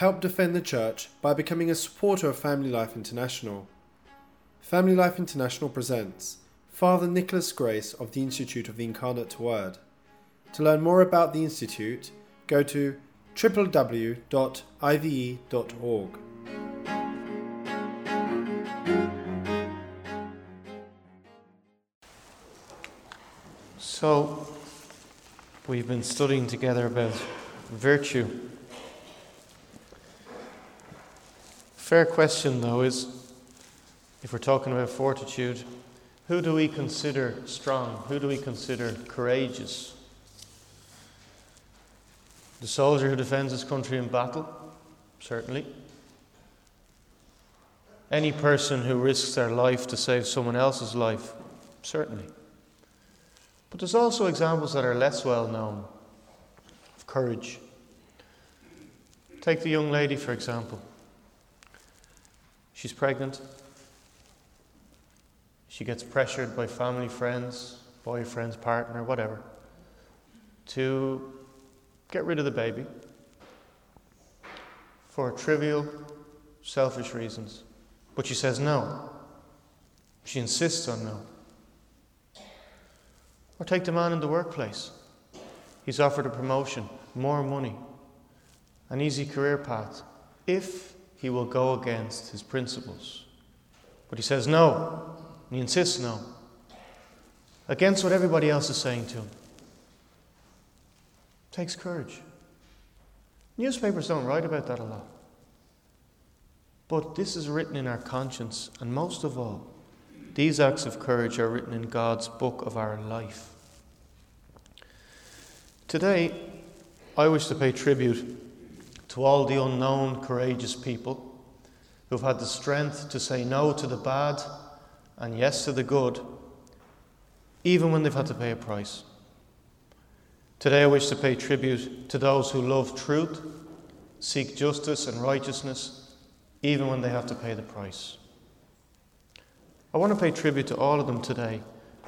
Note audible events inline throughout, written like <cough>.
help defend the Church by becoming a supporter of Family Life International. Family Life International presents Father Nicholas Grace of the Institute of the Incarnate Word. To learn more about the Institute, go to www.ive.org. So, we've been studying together about virtue. Fair question, though, is if we're talking about fortitude, who do we consider strong? Who do we consider courageous? The soldier who defends his country in battle? Certainly. Any person who risks their life to save someone else's life? Certainly. But there's also examples that are less well known of courage. Take the young lady, for example. She's pregnant. She gets pressured by family, friends, boyfriends, partner, whatever, to get rid of the baby for trivial, selfish reasons. But she says no. She insists on no. Or take the man in the workplace. He's offered a promotion, more money, an easy career path, if he will go against his principles. But he says no, and he insists no, against what everybody else is saying to him. takes courage. Newspapers don't write about that a lot. But this is written in our conscience, and most of all, these acts of courage are written in God's book of our life. Today, I wish to pay tribute to all the unknown, courageous people who've had the strength to say no to the bad and yes to the good, even when they've had to pay a price. Today, I wish to pay tribute to those who love truth, seek justice and righteousness, even when they have to pay the price. I want to pay tribute to all of them today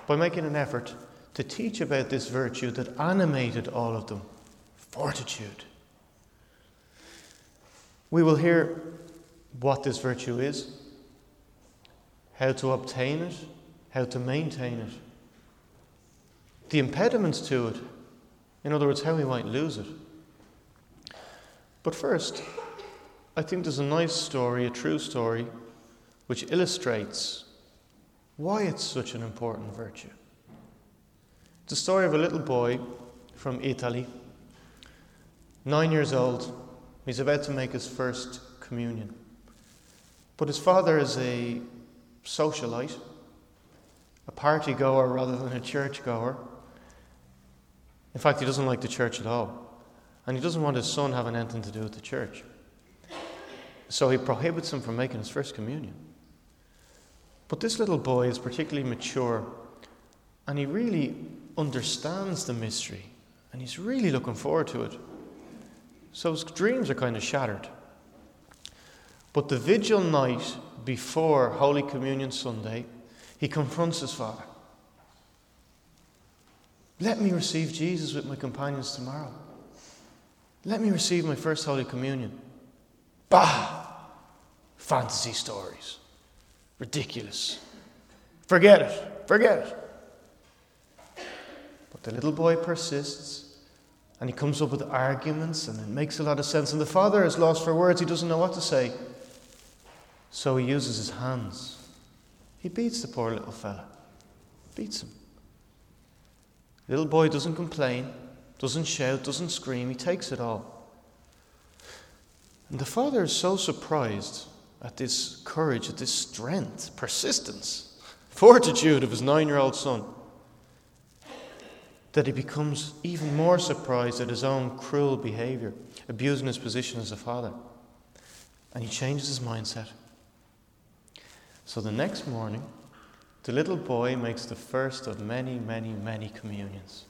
by making an effort to teach about this virtue that animated all of them fortitude. We will hear what this virtue is, how to obtain it, how to maintain it, the impediments to it, in other words, how we might lose it. But first, I think there's a nice story, a true story, which illustrates why it's such an important virtue. It's the story of a little boy from Italy, nine years old. He's about to make his first communion. But his father is a socialite, a party goer rather than a church goer. In fact, he doesn't like the church at all. And he doesn't want his son having anything to do with the church. So he prohibits him from making his first communion. But this little boy is particularly mature and he really understands the mystery and he's really looking forward to it. So his dreams are kind of shattered. But the vigil night before Holy Communion Sunday, he confronts his father. Let me receive Jesus with my companions tomorrow. Let me receive my first Holy Communion. Bah! Fantasy stories. Ridiculous. Forget it. Forget it. But the little boy persists and he comes up with arguments and it makes a lot of sense. And the father is lost for words. He doesn't know what to say. So he uses his hands. He beats the poor little fella. Beats him. The little boy doesn't complain, doesn't shout, doesn't scream. He takes it all. And the father is so surprised at this courage, at this strength, persistence, fortitude of his nine year old son that he becomes even more surprised at his own cruel behavior, abusing his position as a father. And he changes his mindset. So the next morning, the little boy makes the first of many, many, many communions.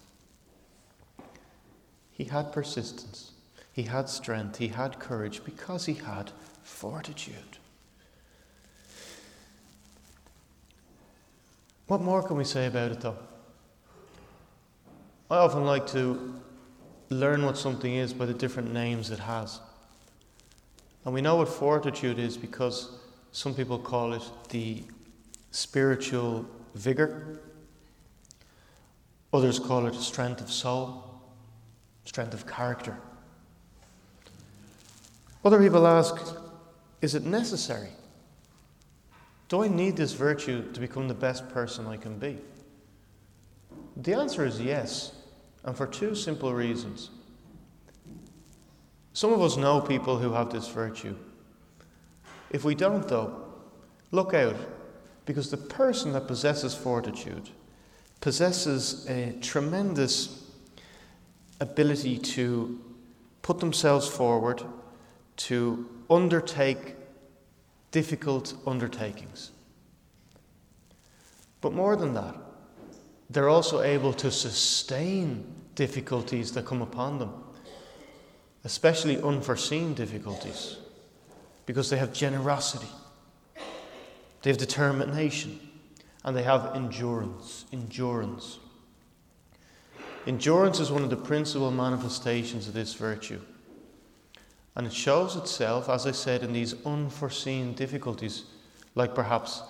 He had persistence, he had strength, he had courage because he had fortitude. What more can we say about it though? I often like to learn what something is by the different names it has. And we know what fortitude is because some people call it the spiritual vigor. Others call it strength of soul, strength of character. Other people ask, is it necessary? Do I need this virtue to become the best person I can be? The answer is yes, and for two simple reasons. Some of us know people who have this virtue. If we don't, though, look out, because the person that possesses fortitude possesses a tremendous ability to put themselves forward, to undertake difficult undertakings. But more than that, they're also able to sustain difficulties that come upon them, especially unforeseen difficulties, because they have generosity, they have determination, and they have endurance. Endurance. Endurance is one of the principal manifestations of this virtue. And it shows itself, as I said, in these unforeseen difficulties, like perhaps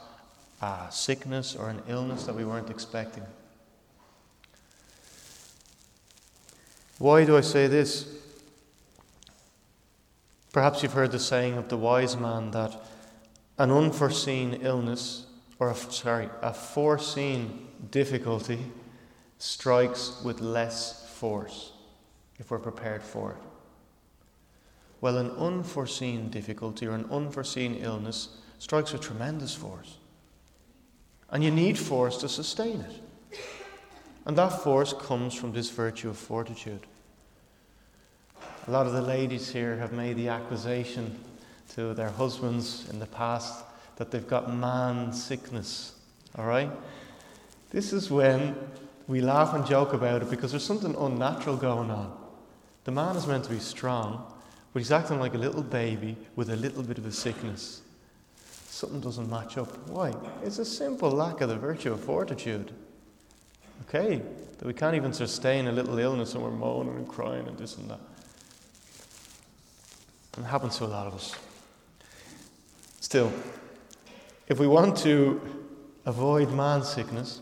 a sickness or an illness that we weren't expecting. Why do I say this? Perhaps you've heard the saying of the wise man that an unforeseen illness, or a, sorry, a foreseen difficulty strikes with less force if we're prepared for it. Well, an unforeseen difficulty or an unforeseen illness strikes with tremendous force. And you need force to sustain it. And that force comes from this virtue of fortitude. A lot of the ladies here have made the accusation to their husbands in the past that they've got man sickness. All right? This is when we laugh and joke about it because there's something unnatural going on. The man is meant to be strong, but he's acting like a little baby with a little bit of a sickness. Something doesn't match up. Why? It's a simple lack of the virtue of fortitude. Okay, that we can't even sustain a little illness and we're moaning and crying and this and that. And it happens to a lot of us. Still, if we want to avoid man sickness,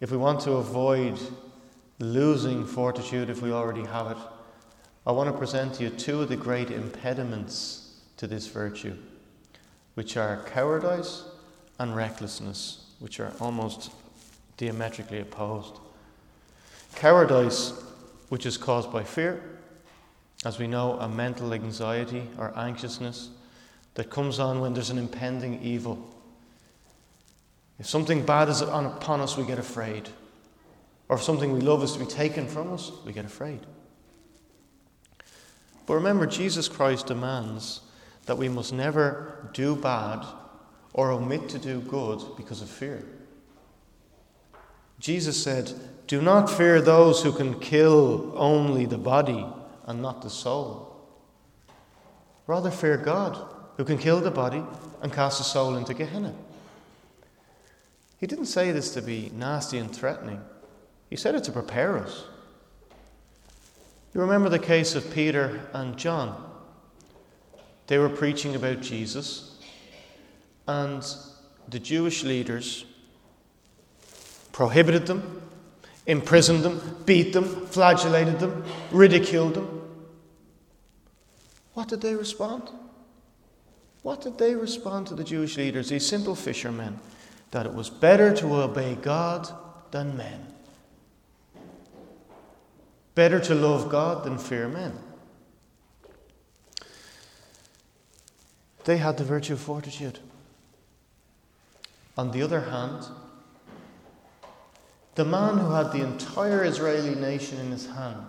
if we want to avoid losing fortitude if we already have it, I want to present to you two of the great impediments to this virtue, which are cowardice and recklessness, which are almost diametrically opposed. Cowardice, which is caused by fear, as we know, a mental anxiety or anxiousness that comes on when there's an impending evil. If something bad is upon us, we get afraid. Or if something we love is to be taken from us, we get afraid. But remember, Jesus Christ demands that we must never do bad or omit to do good because of fear. Jesus said, Do not fear those who can kill only the body and not the soul. Rather, fear God, who can kill the body and cast the soul into Gehenna. He didn't say this to be nasty and threatening, he said it to prepare us. You remember the case of Peter and John. They were preaching about Jesus, and the Jewish leaders prohibited them, imprisoned them, beat them, flagellated them, ridiculed them. What did they respond? What did they respond to the Jewish leaders, these simple fishermen? That it was better to obey God than men. Better to love God than fear men. They had the virtue of fortitude. On the other hand, the man who had the entire Israeli nation in his hand,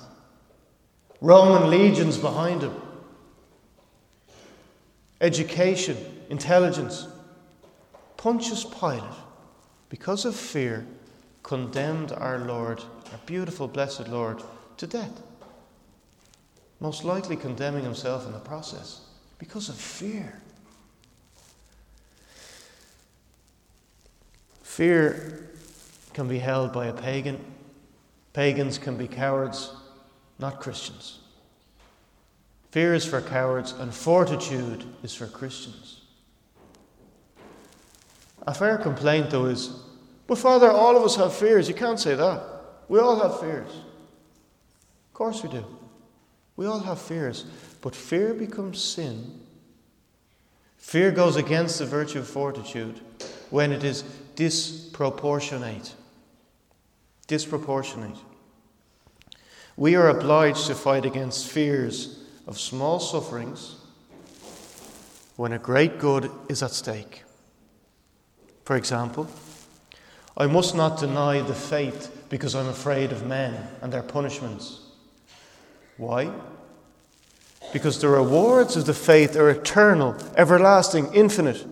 Roman legions behind him, education, intelligence, Pontius Pilate, because of fear, condemned our Lord, our beautiful, blessed Lord, to death. Most likely condemning himself in the process because of fear. Fear can be held by a pagan. Pagans can be cowards, not Christians. Fear is for cowards, and fortitude is for Christians. A fair complaint, though, is, but Father, all of us have fears. You can't say that. We all have fears. Of course we do. We all have fears. But fear becomes sin. Fear goes against the virtue of fortitude when it is disproportionate. Disproportionate. We are obliged to fight against fears of small sufferings when a great good is at stake. For example, I must not deny the faith because I'm afraid of men and their punishments. Why? Because the rewards of the faith are eternal, everlasting, infinite.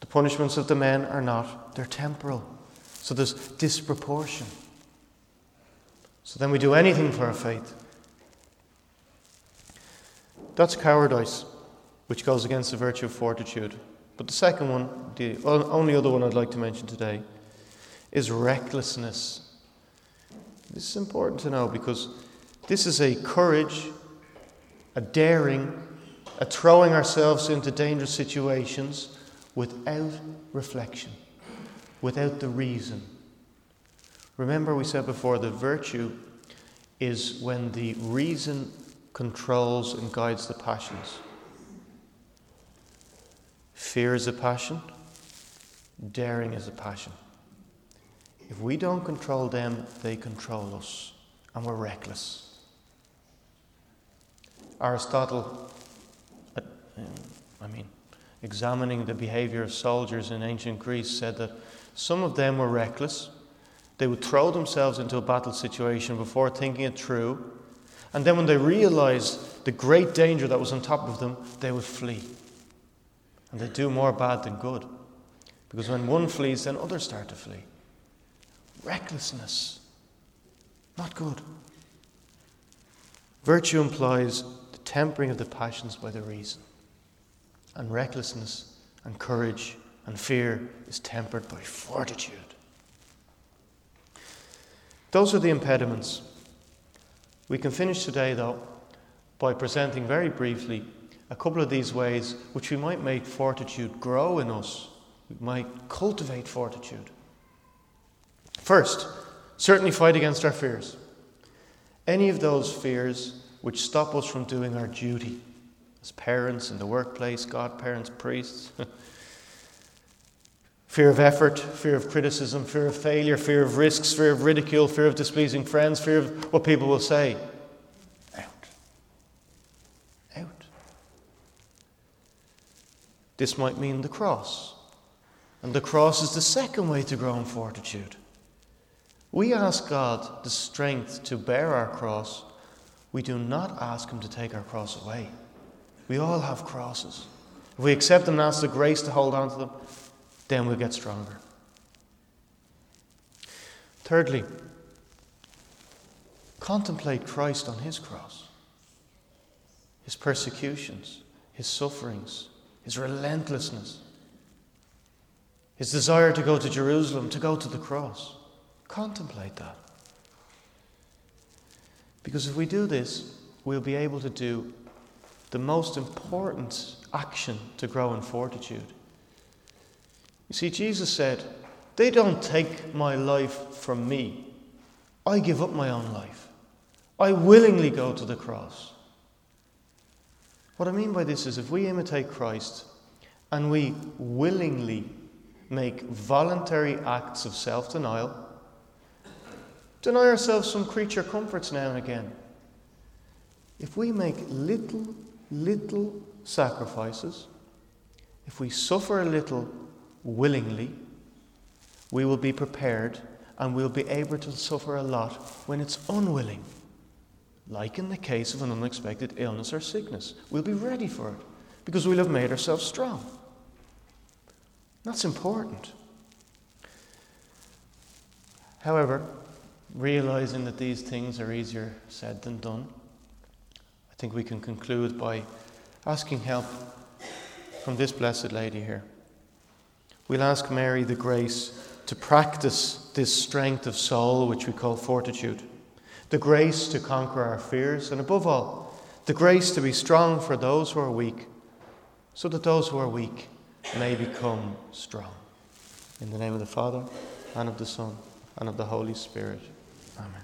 The punishments of the men are not, they're temporal. So there's disproportion. So then we do anything for our faith. That's cowardice, which goes against the virtue of fortitude. But the second one, the only other one I'd like to mention today, is recklessness. This is important to know because this is a courage, a daring, a throwing ourselves into dangerous situations without reflection, without the reason. Remember, we said before that virtue is when the reason controls and guides the passions. Fear is a passion, daring is a passion. If we don't control them, they control us, and we're reckless. Aristotle, uh, I mean, examining the behavior of soldiers in ancient Greece, said that some of them were reckless. They would throw themselves into a battle situation before thinking it through and then when they realized the great danger that was on top of them, they would flee. And they do more bad than good. Because when one flees, then others start to flee. Recklessness. Not good. Virtue implies the tempering of the passions by the reason. And recklessness and courage and fear is tempered by fortitude. Those are the impediments we can finish today, though, by presenting very briefly a couple of these ways which we might make fortitude grow in us. We might cultivate fortitude. First, certainly fight against our fears. Any of those fears which stop us from doing our duty as parents in the workplace, godparents, priests. <laughs> fear of effort, fear of criticism, fear of failure, fear of risks, fear of ridicule, fear of displeasing friends, fear of what people will say. Out. Out. This might mean the cross. And the cross is the second way to grow in fortitude. We ask God the strength to bear our cross. We do not ask Him to take our cross away. We all have crosses. If we accept them and ask the grace to hold on to them, then we'll get stronger. Thirdly, contemplate Christ on his cross, his persecutions, his sufferings, his relentlessness, his desire to go to Jerusalem, to go to the cross. Contemplate that. Because if we do this, we'll be able to do the most important action to grow in fortitude you see, Jesus said, They don't take my life from me. I give up my own life. I willingly go to the cross. What I mean by this is if we imitate Christ and we willingly make voluntary acts of self denial, deny ourselves some creature comforts now and again. If we make little, little sacrifices, if we suffer a little willingly, we will be prepared and we'll be able to suffer a lot when it's unwilling. Like in the case of an unexpected illness or sickness, we'll be ready for it because we'll have made ourselves strong. That's important. However, realizing that these things are easier said than done, I think we can conclude by asking help from this blessed lady here. We'll ask Mary the grace to practice this strength of soul, which we call fortitude, the grace to conquer our fears, and above all, the grace to be strong for those who are weak, so that those who are weak may become strong. In the name of the Father, and of the Son, and of the Holy Spirit. Amen.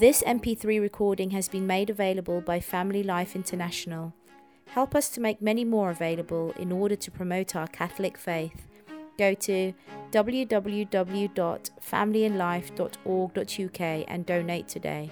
This MP3 recording has been made available by Family Life International. Help us to make many more available in order to promote our Catholic faith. Go to www.familyandlife.org.uk and donate today.